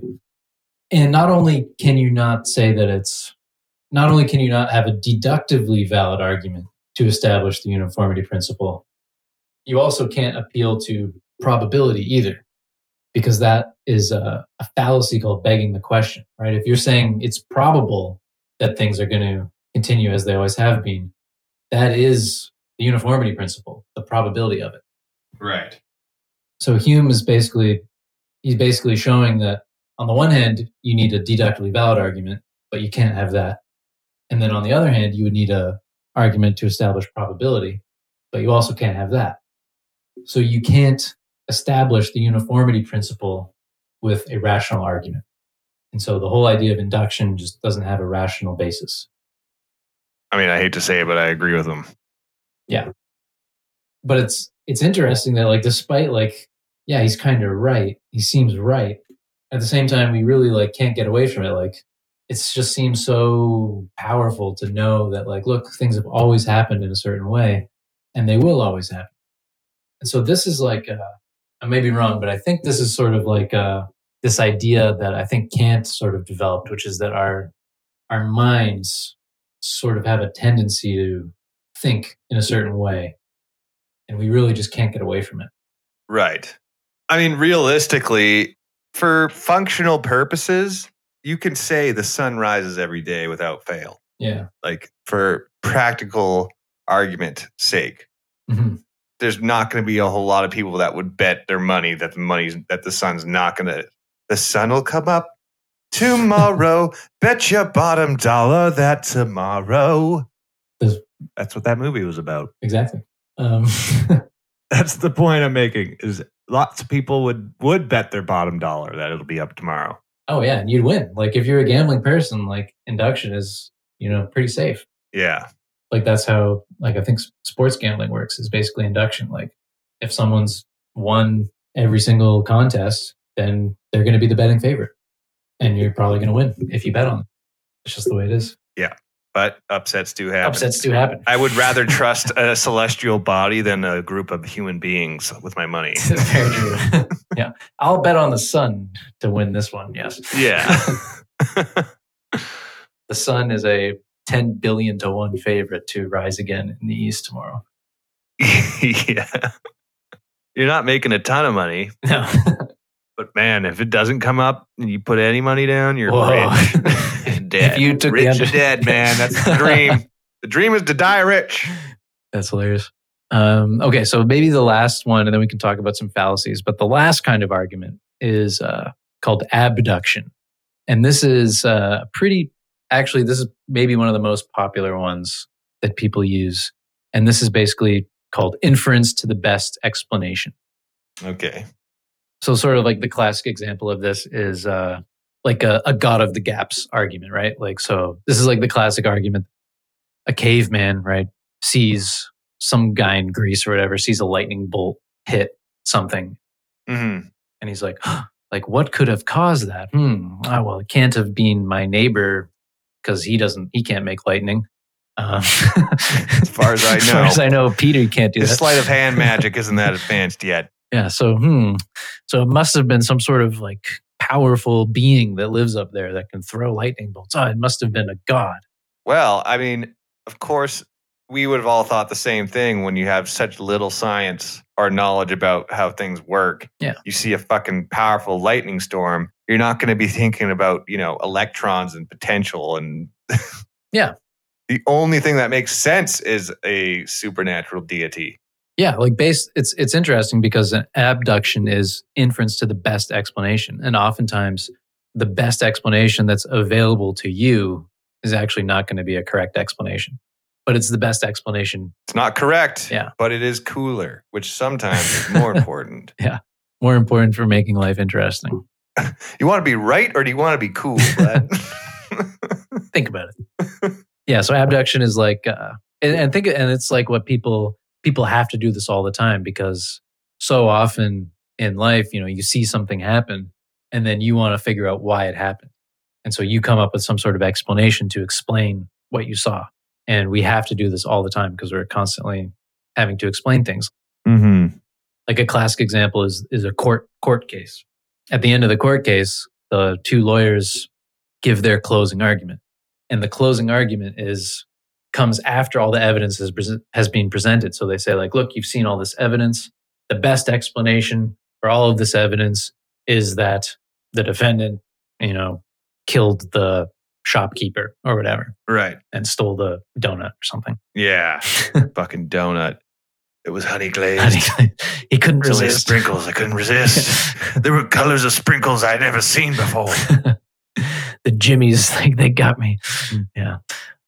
And not only can you not say that it's, not only can you not have a deductively valid argument to establish the uniformity principle, you also can't appeal to probability either, because that is a, a fallacy called begging the question, right? If you're saying it's probable that things are going to continue as they always have been, that is the uniformity principle, the probability of it. Right. So Hume is basically he's basically showing that on the one hand you need a deductively valid argument, but you can't have that. And then on the other hand, you would need a argument to establish probability, but you also can't have that. So you can't establish the uniformity principle with a rational argument. And so the whole idea of induction just doesn't have a rational basis. I mean, I hate to say it, but I agree with them. But it's it's interesting that like despite like yeah he's kind of right he seems right at the same time we really like can't get away from it like it just seems so powerful to know that like look things have always happened in a certain way and they will always happen. And so this is like, uh, I may be wrong, but I think this is sort of like uh, this idea that I think Kant sort of developed, which is that our our minds sort of have a tendency to think in a certain way, and we really just can't get away from it. Right. I mean, realistically, for functional purposes, you can say the sun rises every day without fail. Yeah. Like for practical argument sake. hmm There's not going to be a whole lot of people that would bet their money that the money's that the sun's not going to the sun will come up tomorrow. Bet your bottom dollar that tomorrow. That's what that movie was about. Exactly. Um, That's the point I'm making. Is lots of people would would bet their bottom dollar that it'll be up tomorrow. oh yeah, and you'd win. Like if you're a gambling person, like induction is you know pretty safe. Yeah. like that's how like i think sports gambling works is basically induction like if someone's won every single contest then they're going to be the betting favorite and you're probably going to win if you bet on them it's just the way it is But upsets do happen. upsets do happen I would rather trust a celestial body than a group of human beings with my money. very true yeah i'll bet on the sun to win this one yes Yeah. the sun is a 10 billion to 1 favorite to rise again in the east tomorrow yeah. You're not making a ton of money, no but man, if it doesn't come up and you put any money down, you're Whoa. rich. Dead. If you took the rich and dead, man. That's the dream. the dream is to die rich. That's hilarious. Um, okay, so maybe the last one, and then we can talk about some fallacies. But the last kind of argument is uh, called abduction. And this is uh, pretty, actually, this is maybe one of the most popular ones that people use. And this is basically called inference to the best explanation. Okay. So, sort of like the classic example of this is uh, like a, a God of the gaps argument, right? Like, so this is like the classic argument. A caveman, right, sees some guy in Greece or whatever, sees a lightning bolt hit something, hmm and he's like, like what could have caused that? Hmm. Oh, well, it can't have been my neighbor because he doesn't, he can't make lightning. Um, as far as I know, as far as I know, Peter can't do His that. sleight of hand magic isn't that advanced yet. Yeah. So, hmm. So it must have been some sort of like powerful being that lives up there that can throw lightning bolts. Oh, it must have been a god. Well, I mean, of course, we would have all thought the same thing when you have such little science or knowledge about how things work. Yeah. You see a fucking powerful lightning storm, you're not going to be thinking about, you know, electrons and potential and Yeah. The only thing that makes sense is a supernatural deity. Yeah, like base. It's it's interesting because an abduction is inference to the best explanation, and oftentimes the best explanation that's available to you is actually not going to be a correct explanation, but it's the best explanation. It's not correct, Yeah. but it is cooler, which sometimes is more important. Yeah. More important for making life interesting. You want to be right or do you want to be cool, think about it. yeah, so abduction is like, uh, and, and think, and it's like what people people have to do this all the time because so often in life, you know, you see something happen, and then you want to figure out why it happened, and so you come up with some sort of explanation to explain what you saw, and we have to do this all the time because we're constantly having to explain things. mm-hmm. Like a classic example is is a court court case. At the end of the court case, the two lawyers give their closing argument, and the closing argument is comes after all the evidence has has been presented. So they say like, look, you've seen all this evidence. The best explanation for all of this evidence is that the defendant, you know, killed the shopkeeper or whatever Right. and stole the donut or something. Yeah. Fucking donut. It was honey glazed. he couldn't So resist. sprinkles. I couldn't resist. there were colors of sprinkles I'd never seen before. the Jimmies, like they got me. Yeah.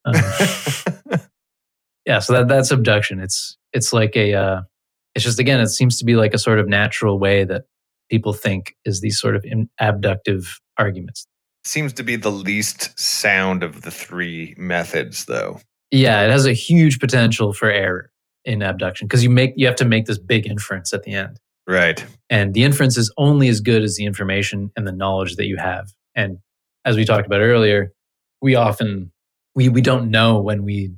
Um, yeah. So that that's abduction. It's it's like a uh, it's just again, it seems to be like a sort of natural way that people think is these sort of in, abductive arguments. Seems to be the least sound of the three methods, though. Yeah, it has a huge potential for error in abduction because you make you have to make this big inference at the end. Right. And the inference is only as good as the information and the knowledge that you have. And as we talked about earlier, we often we we don't know when we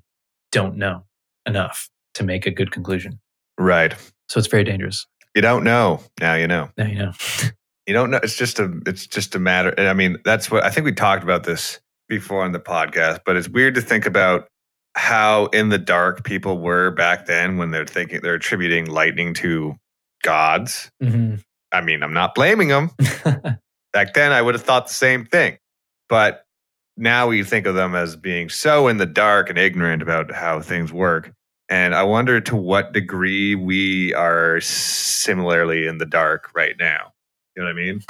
don't know enough to make a good conclusion. Right. So it's very dangerous. You don't know. Now you know. Now you know. You don't know. It's just a. It's just a matter. and I mean, that's what I think we talked about this before on the podcast. But it's weird to think about how in the dark people were back then when they're thinking they're attributing lightning to gods. hmm I mean, I'm not blaming them. Back then, I would have thought the same thing. But now we think of them as being so in the dark and ignorant about how things work. And I wonder to what degree we are similarly in the dark right now. You know what I mean?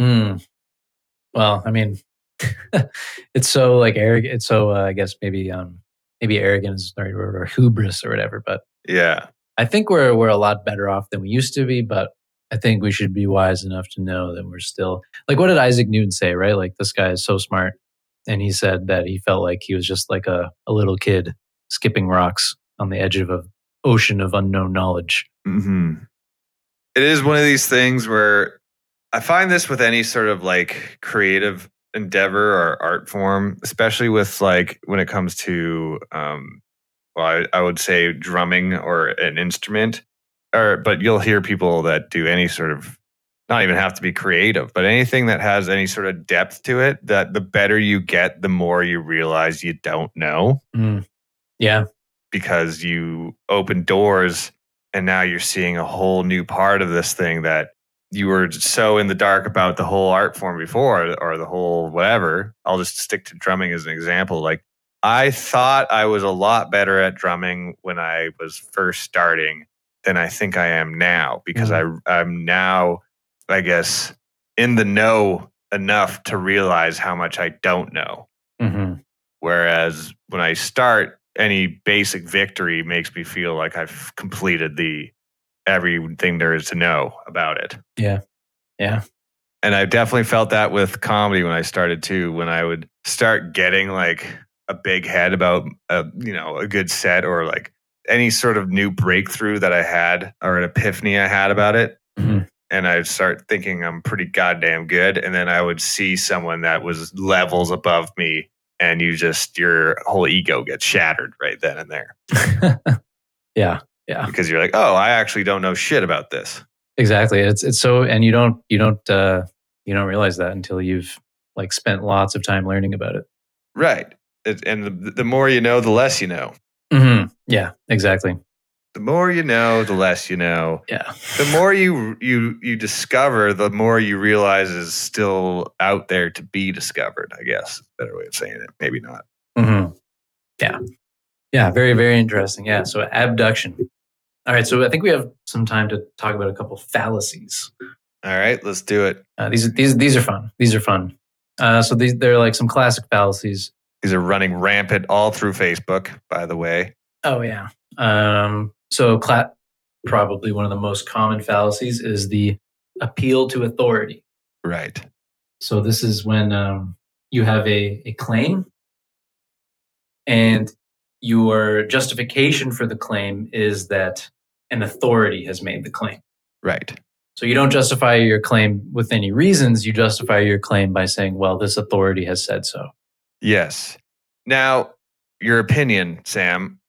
Mm. Well, I mean, it's so like arrogant. It's so uh, I guess maybe um maybe arrogant is the right word or hubris or whatever. But Yeah. I think we're we're a lot better off than we used to be. But I think we should be wise enough to know that we're still like what did Isaac Newton say? Right? Like this guy is so smart, and he said that he felt like he was just like a a little kid skipping rocks on the edge of an ocean of unknown knowledge. hmm It is one of these things where I find this with any sort of like creative endeavor or art form, especially with like when it comes to, um, well, I, I would say drumming or an instrument, or but you'll hear people that do any sort of not even have to be creative, but anything that has any sort of depth to it. That the better you get, the more you realize you don't know Mm. Yeah. because you open doors and now you're seeing a whole new part of this thing that you were so in the dark about the whole art form before or the whole whatever. I'll just stick to drumming as an example. Like I thought I was a lot better at drumming when I was first starting than I think I am now because I I'm now I guess in the know enough to realize how much I don't know. hmm Whereas when I start, any basic victory makes me feel like I've completed the everything there is to know about it. Yeah. Yeah. And I definitely felt that with comedy when I started too. When I would start getting like a big head about a you know a good set or like any sort of new breakthrough that I had or an epiphany I had about it, Mhm. And I'd start thinking I'm pretty goddamn good, and then I would see someone that was levels above me, and you just your whole ego gets shattered right then and there yeah. Yeah. because you're like, oh, I actually don't know shit about this. Exactly. It's it's so and you don't you don't uh you don't realize that until you've like spent lots of time learning about it. Right. It, and the, the more you know, the less you know. hmm Yeah, exactly. The more you know, the less you know. Yeah. The more you you you discover, the more you realize is still out there to be discovered. I guess better way of saying it. Maybe not. hmm Yeah. Yeah. Very, very interesting. Yeah. So abduction. All right. So I think we have some time to talk about a couple fallacies. All right, let's do it. Uh, these these these are fun. These are fun. Uh, so these they're like some classic fallacies. These are running rampant all through Facebook, by the way. Oh yeah. Um, so cla- probably one of the most common fallacies is the appeal to authority. Right. So this is when um, you have a, a claim and your justification for the claim is that an authority has made the claim. Right. So you don't justify your claim with any reasons. You justify your claim by saying, well, this authority has said so. Yes. Now, your opinion, Sam.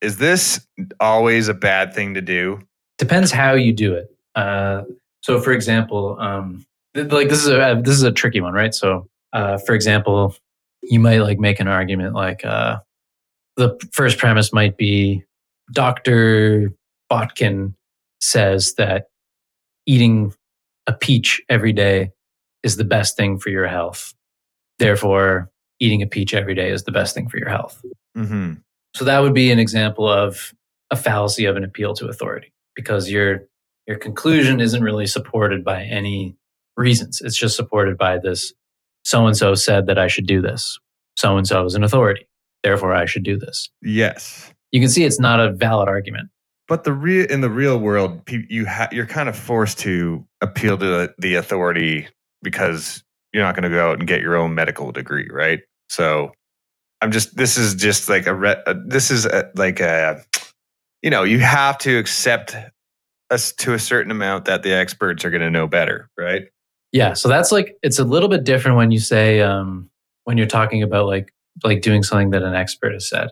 Is this always a bad thing to do? Depends how you do it. Uh, so, for example, um, th- like this is a this is a tricky one, right? So, uh, for example, you might like make an argument like uh, the first premise might be Doctor Botkin says that eating a peach every day is the best thing for your health. Therefore, eating a peach every day is the best thing for your health. Mm-hmm. So that would be an example of a fallacy of an appeal to authority because your your conclusion isn't really supported by any reasons. It's just supported by this so and so said that I should do this. So and so is an authority. Therefore I should do this. Yes. You can see it's not a valid argument. But the real in the real world, you ha- you're kind of forced to appeal to the, the authority because you're not going to go out and get your own medical degree, right? So, I'm just this is just like a, re- a this is a, like a you know you have to accept us to a certain amount that the experts are going to know better, right? Yeah, so that's like it's a little bit different when you say um, when you're talking about like like doing something that an expert has said.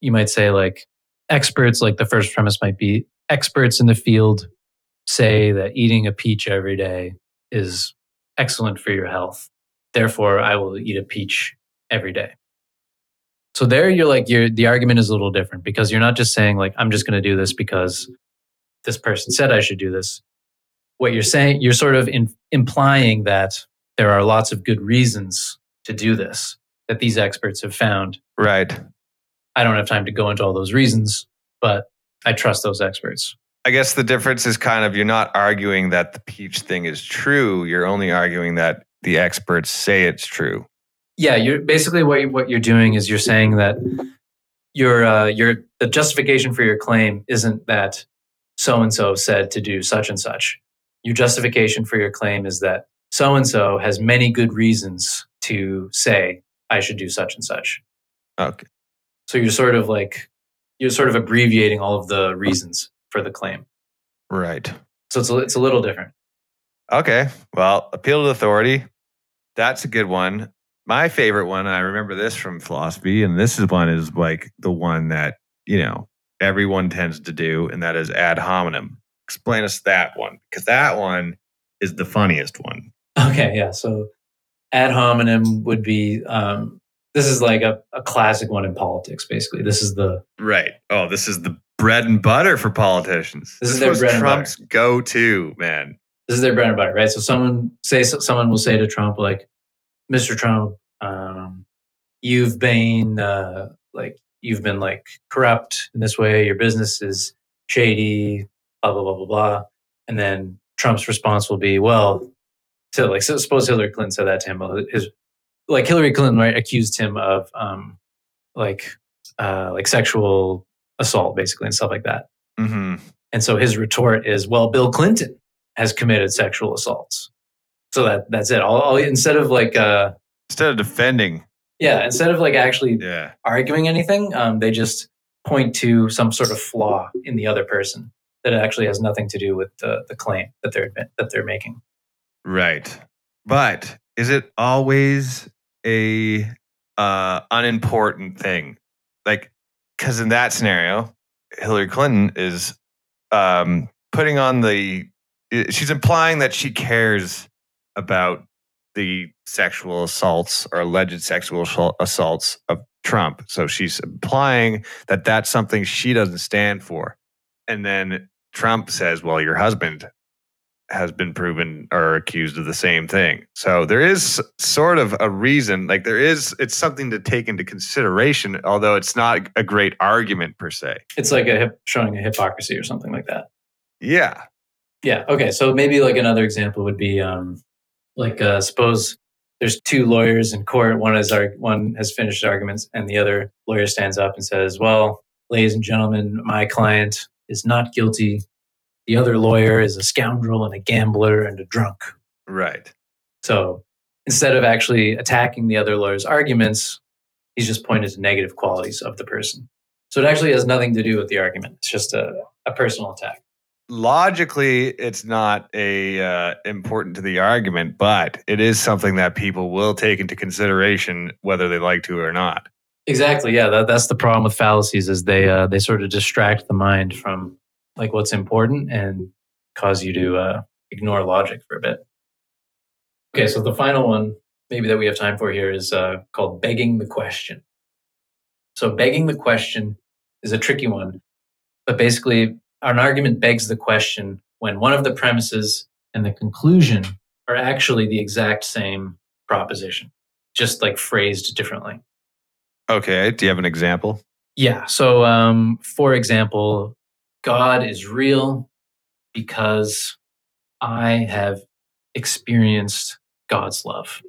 You might say like experts like the first premise might be experts in the field say that eating a peach every day is excellent for your health. Therefore, I will eat a peach every day. So there you're like you're the argument is a little different because you're not just saying like I'm just going to do this because this person said I should do this. What you're saying you're sort of in, implying that there are lots of good reasons to do this that these experts have found. Right. I don't have time to go into all those reasons, but I trust those experts. I guess the difference is kind of you're not arguing that the peach thing is true. You're only arguing that the experts say it's true. Yeah, you're basically what you, what you're doing is you're saying that your uh, your the justification for your claim isn't that so and so said to do such and such. Your justification for your claim is that so and so has many good reasons to say I should do such and such. Okay. So you're sort of like you're sort of abbreviating all of the reasons for the claim. Right. So it's a, it's a little different. Okay. Well, appeal to authority. That's a good one. My favorite one, I remember this from philosophy, and this is one is like the one that, you know, everyone tends to do, and that is ad hominem. Explain us that one, because that one is the funniest one. Okay, yeah. So ad hominem would be um, this is like a, a classic one in politics, basically. This is the Right. Oh, this is the bread and butter for politicians. This is their bread and Trump's go-to, man. this is their bread and butter, right? So someone say someone will say to Trump like, "Mr. Trump, um, you've been uh, like you've been like corrupt in this way. Your business is shady, blah blah blah blah blah." And then Trump's response will be, "Well, so like so suppose Hillary Clinton said that to him. His like Hillary Clinton right accused him of um, like uh, like sexual assault, basically, and stuff like that." hmm And so his retort is, well, Bill Clinton has committed sexual assaults. So that that's it. All, all instead of like uh Instead of defending, yeah, instead of like actually yeah, arguing anything, um, they just point to some sort of flaw in the other person that actually has nothing to do with the the claim that they're that they're making. right. But is it always a uh, unimportant thing? Like, because in that scenario, Hillary Clinton is um, putting on the. She's implying that she cares about the sexual assaults or alleged sexual assaults of Trump. So she's implying that that's something she doesn't stand for. And then Trump says, well, your husband has been proven or accused of the same thing. So there is sort of a reason, like there is, it's something to take into consideration, although it's not a great argument per se. It's like a hip, showing a hypocrisy or something like that. Yeah. Yeah. Okay. So maybe like another example would be um, like uh, suppose there's two lawyers in court. One has one has finished arguments, and the other lawyer stands up and says, "Well, ladies and gentlemen, my client is not guilty. The other lawyer is a scoundrel and a gambler and a drunk." Right. So instead of actually attacking the other lawyer's arguments, he's just pointed to negative qualities of the person. So it actually has nothing to do with the argument. It's just a, a personal attack. Logically, it's not a uh, important to the argument, but it is something that people will take into consideration whether they like to or not. Exactly. Yeah, that, that's the problem with fallacies is they uh, they sort of distract the mind from like what's important and cause you to uh, ignore logic for a bit. Okay, so the final one, maybe that we have time for here, is uh, called begging the question. So begging the question is a tricky one, but basically, an argument begs the question when one of the premises and the conclusion are actually the exact same proposition, just like phrased differently. Okay. Do you have an example? Yeah. So, um, for example, God is real because I have experienced God's love.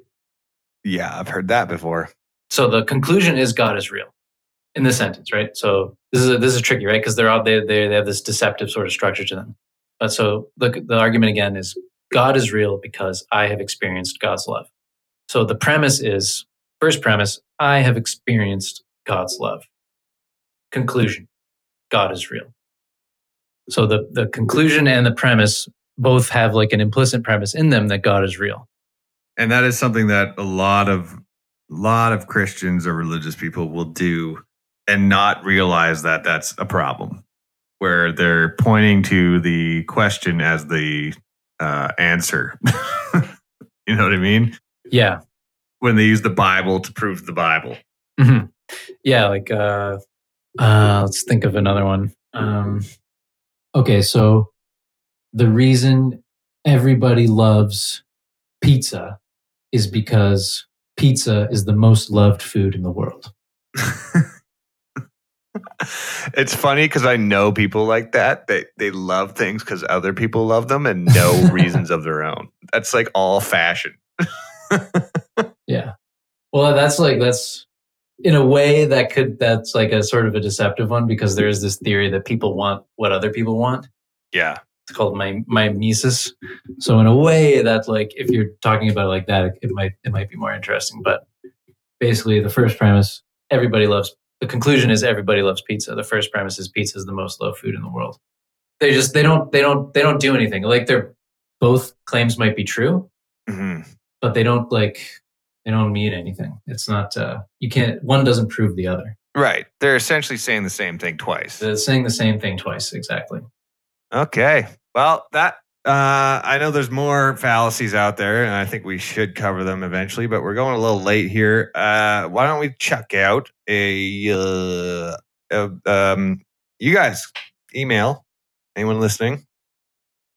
Yeah, I've heard that before. So the conclusion is God is real in this sentence, right? So this is this is tricky, right? Because they're all they they they have this deceptive sort of structure to them. But so the the argument again is God is real because I have experienced God's love. So the premise is first premise I have experienced God's love. Conclusion God is real. So the the conclusion and the premise both have like an implicit premise in them that God is real. And that is something that a lot of a lot of Christians or religious people will do and not realize that that's a problem. where they're pointing to the question as the uh, answer. you know what I mean? Yeah. When they use the Bible to prove the Bible. Mhm. Yeah, like uh uh let's think of another one. Um okay, so the reason everybody loves pizza is because pizza is the most loved food in the world. it's funny because I know people like that. They they love things because other people love them and no reasons of their own. That's like all fashion. Yeah. Well, that's like that's in a way that could that's like a sort of a deceptive one because there is this theory that people want what other people want. Yeah. It's called my mimesis. So in a way that like if you're talking about it like that, it, it might it might be more interesting. But basically the first premise, everybody loves the conclusion is everybody loves pizza. The first premise is pizza is the most loved food in the world. They just they don't they don't they don't do anything. Like they're both claims might be true, hmm but they don't like they don't mean anything. It's not uh you can't one doesn't prove the other. Right. They're essentially saying the same thing twice. They're saying the same thing twice exactly. Okay. Well, that uh, I know there's more fallacies out there, and I think we should cover them eventually. But we're going a little late here. Uh, why don't we check out a uh, uh, um, you guys email anyone listening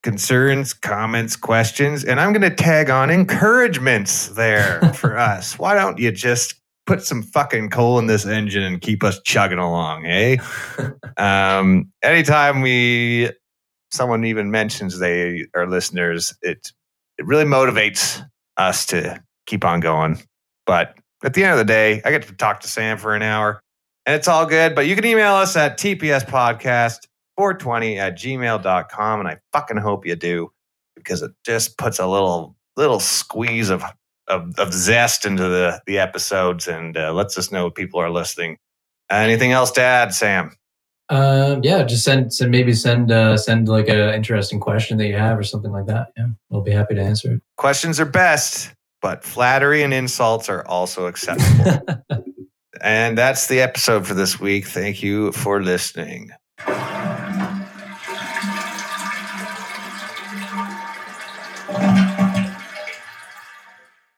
concerns, comments, questions, and I'm going to tag on encouragements there for us. Why don't you just put some fucking coal in this engine and keep us chugging along, eh? um, anytime we someone even mentions they are listeners, it it really motivates us to keep on going. But at the end of the day, I get to talk to Sam for an hour and it's all good. But you can email us at tpspodcast 420 at gmail.com. And I fucking hope you do because it just puts a little little squeeze of of, of zest into the, the episodes and uh, lets us know people are listening. Anything else to add, Sam? Um, yeah, just send, send maybe send uh, send like a interesting question that you have or something like that. Yeah, we'll be happy to answer it. Questions are best, but flattery and insults are also acceptable. and that's the episode for this week. Thank you for listening.